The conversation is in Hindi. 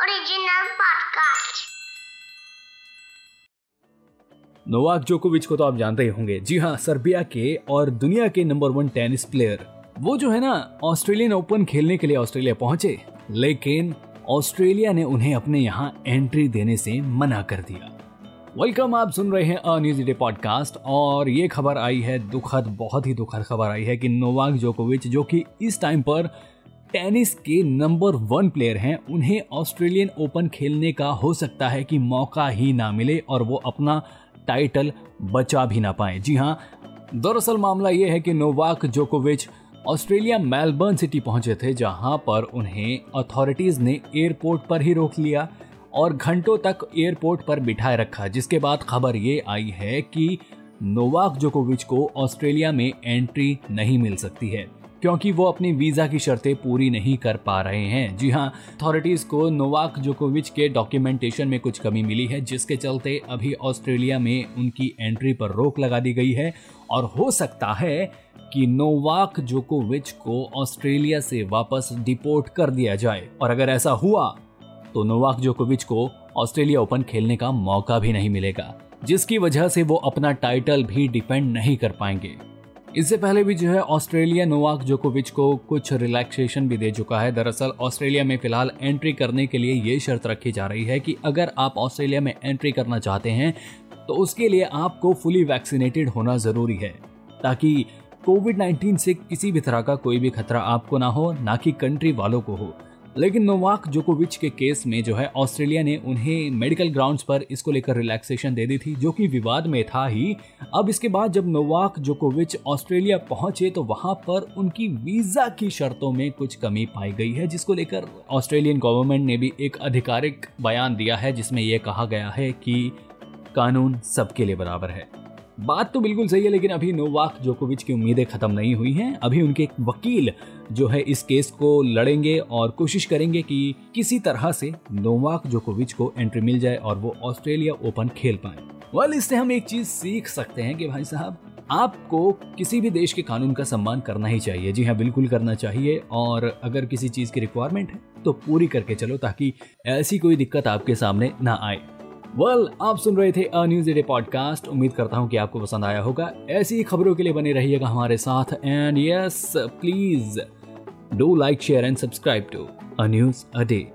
Original podcast. नोवाक जोकोविच को तो आप जानते ही होंगे। जी हाँ सर्बिया के और दुनिया के नंबर वन टेनिस प्लेयर वो जो है ना ऑस्ट्रेलियन ओपन खेलने के लिए ऑस्ट्रेलिया पहुँचे, लेकिन ऑस्ट्रेलिया ने उन्हें अपने यहाँ एंट्री देने से मना कर दिया। वेलकम आप सुन रहे हैं अ न्यूज़ डे पॉडकास्ट और ये खबर आई है, दुखद, बहुत ही दुखद खबर आई है कि नोवाक जोकोविच, जो कि इस टाइम पर टेनिस के नंबर वन प्लेयर हैं। उन्हें ऑस्ट्रेलियन ओपन खेलने का हो सकता है कि मौका ही ना मिले और वो अपना टाइटल बचा भी ना पाए। जी हाँ दरअसल मामला ये है कि नोवाक जोकोविच ऑस्ट्रेलिया मेलबर्न सिटी पहुँचे थे, जहाँ पर उन्हें अथॉरिटीज ने एयरपोर्ट पर ही रोक लिया और घंटों तक एयरपोर्ट पर बिठाए रखा। जिसके बाद खबर ये आई है कि नोवाक जोकोविच को ऑस्ट्रेलिया में एंट्री नहीं मिल सकती है। क्योंकि वो अपनी वीज़ा की शर्तें पूरी नहीं कर पा रहे हैं। जी हाँ अथॉरिटीज को नोवाक जोकोविच के डॉक्यूमेंटेशन में कुछ कमी मिली है, जिसके चलते अभी ऑस्ट्रेलिया में उनकी एंट्री पर रोक लगा दी गई है। और हो सकता है कि नोवाक जोकोविच को ऑस्ट्रेलिया से वापस डिपोर्ट कर दिया जाए। और अगर ऐसा हुआ तो नोवाक जोकोविच को ऑस्ट्रेलिया ओपन खेलने का मौका भी नहीं मिलेगा, जिसकी वजह से वो अपना टाइटल भी डिपेंड नहीं कर पाएँगे। इससे पहले भी जो है ऑस्ट्रेलिया नोवाक जोकोविच को कुछ रिलैक्सेशन भी दे चुका है। दरअसल ऑस्ट्रेलिया में फ़िलहाल एंट्री करने के लिए ये शर्त रखी जा रही है कि अगर आप ऑस्ट्रेलिया में एंट्री करना चाहते हैं तो उसके लिए आपको फुली वैक्सीनेटेड होना ज़रूरी है, ताकि कोविड 19 से किसी भी तरह का कोई भी खतरा आपको ना हो, ना कि कंट्री वालों को हो। लेकिन नोवाक जोकोविच के केस में जो है, ऑस्ट्रेलिया ने उन्हें मेडिकल ग्राउंड्स पर इसको लेकर रिलैक्सेशन दे दी थी, जो कि विवाद में था ही। अब इसके बाद जब नोवाक जोकोविच ऑस्ट्रेलिया पहुँचे तो वहाँ पर उनकी वीज़ा की शर्तों में कुछ कमी पाई गई है, जिसको लेकर ऑस्ट्रेलियन गवर्नमेंट ने भी एक आधिकारिक बयान दिया है, जिसमें यह कहा गया है कि कानून सबके लिए बराबर है। बात तो बिल्कुल सही है, लेकिन अभी नोवाक जोकोविच की उम्मीदें खत्म नहीं हुई हैं। अभी उनके एक वकील जो है इस केस को लड़ेंगे और कोशिश करेंगे कि किसी तरह से नोवाक जोकोविच को एंट्री मिल जाए और वो ऑस्ट्रेलिया ओपन खेल पाए। वेल इससे हम एक चीज़ सीख सकते हैं कि भाई साहब, आपको किसी भी देश के कानून का सम्मान करना ही चाहिए। जी हाँ बिल्कुल करना चाहिए और अगर किसी चीज़ की रिक्वायरमेंट है तो पूरी करके चलो ताकि ऐसी कोई दिक्कत आपके सामने ना आए। वेल well, आप सुन रहे थे अ न्यूज़ डे पॉडकास्ट उम्मीद करता हूँ कि आपको पसंद आया होगा। ऐसी खबरों के लिए बने रहिएगा हमारे साथ। And yes please do like share and subscribe to a news a day